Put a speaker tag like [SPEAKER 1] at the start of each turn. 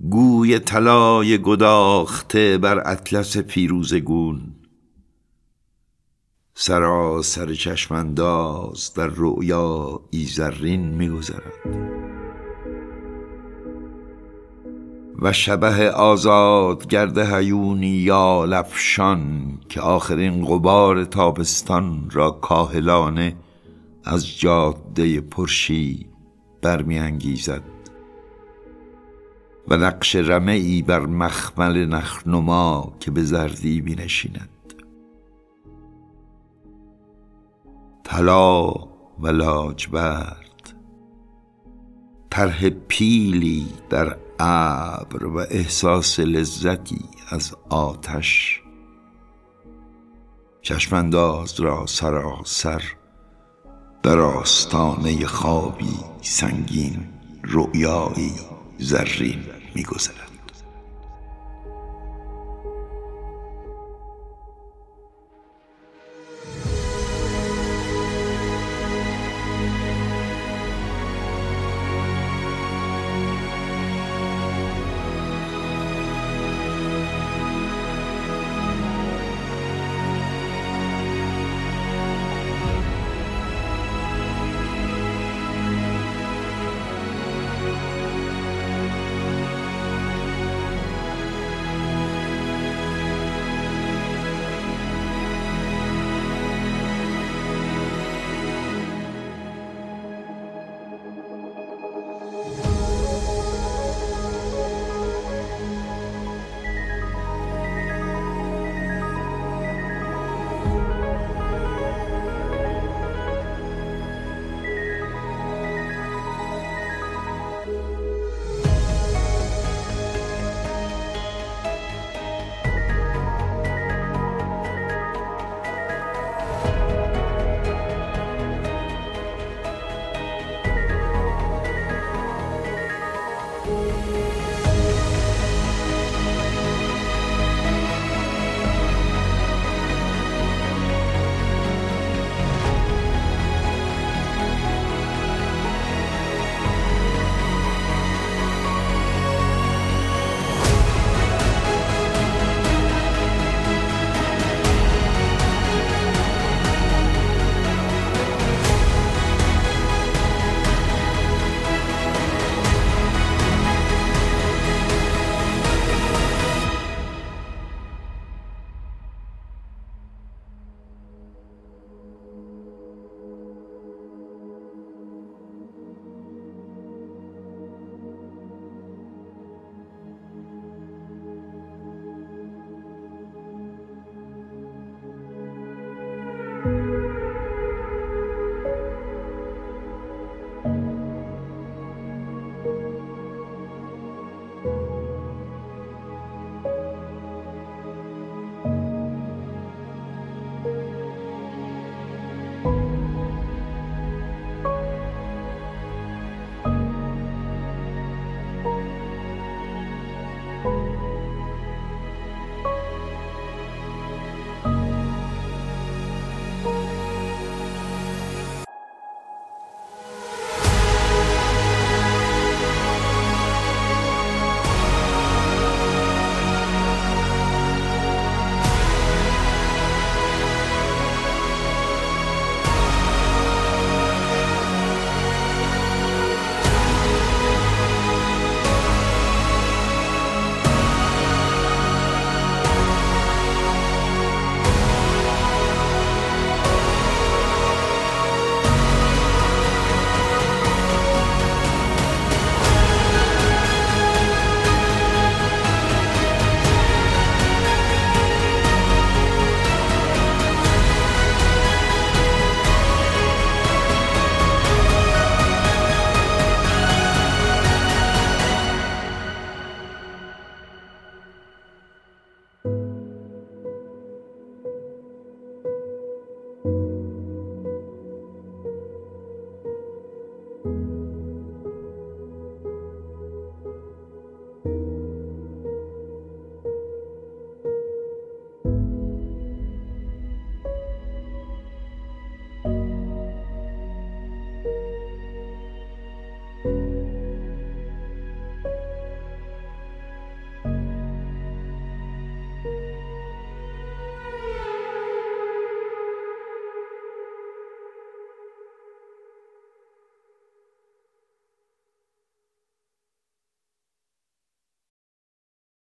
[SPEAKER 1] گوی طلای گداخته بر اطلس پیروزگون سراسر چشم انداز در رؤیایی زرین میگذرد. و شبه آزادگرد هیونی یال افشان که آخرین غبار تابستان را کاهلانه از جاده پرشیب برمیانگیزد. و نقش رمه بر مخمل نخنما که به زردی می نشیند طلا و لاجورد. طرح پیلی در ابر و احساس لذتی از آتش. چشمانداز را سراسر در آستانه خوابی سنگین رؤیایی زرین. میگذرد